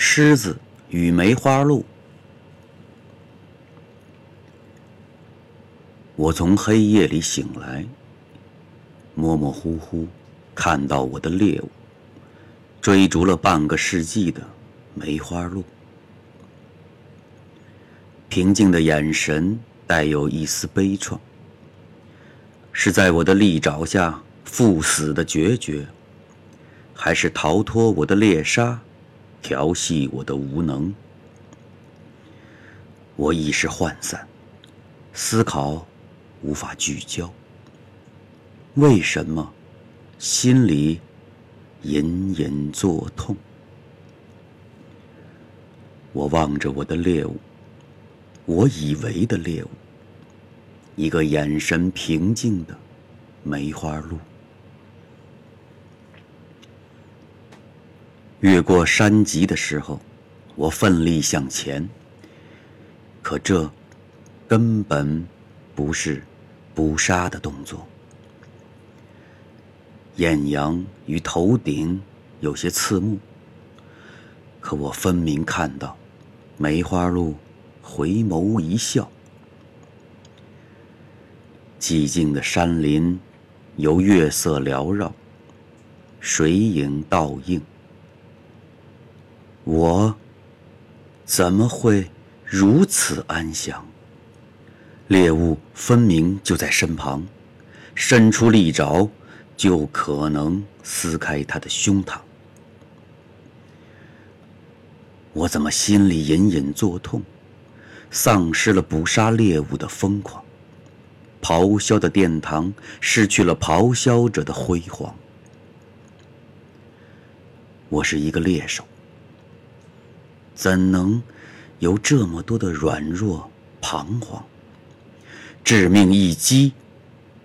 狮子与梅花鹿。我从黑夜里醒来，模模糊糊看到我的猎物追逐了半个世纪的梅花鹿，平静的眼神带有一丝悲怆，是在我的利爪下赴死的决绝，还是逃脱我的猎杀？调戏我的无能，我意识涣散，思考无法聚焦。为什么心里隐隐作痛？我望着我的猎物，我以为的猎物，一个眼神平静的梅花鹿。越过山脊的时候，我奋力向前。可这根本不是捕杀的动作。艳阳与头顶有些刺目，可我分明看到梅花鹿回眸一笑。寂静的山林由月色缭绕，水影倒映。我怎么会如此安详？猎物分明就在身旁，伸出利爪就可能撕开他的胸膛。我怎么心里隐隐作痛，丧失了捕杀猎物的疯狂，咆哮的殿堂失去了咆哮者的辉煌。我是一个猎手。怎能有这么多的软弱彷徨？致命一击，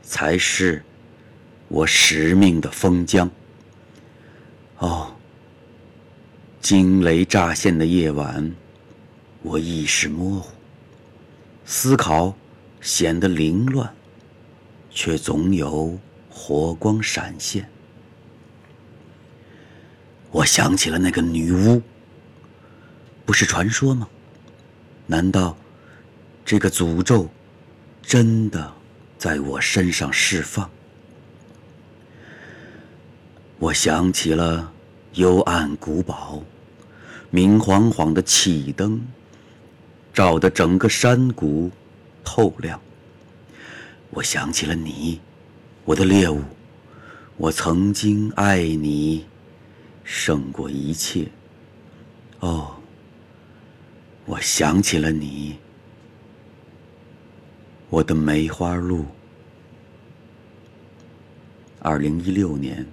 才是我使命的封疆。哦，惊雷乍现的夜晚，我意识模糊，思考显得凌乱，却总有火光闪现。我想起了那个女巫。不是传说吗？难道这个诅咒真的在我身上释放？我想起了幽暗古堡，明晃晃的气灯照得整个山谷透亮。我想起了你，我的猎物，我曾经爱你胜过一切。哦。想起了你，我的梅花鹿。二零一六年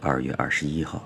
二月二十一号。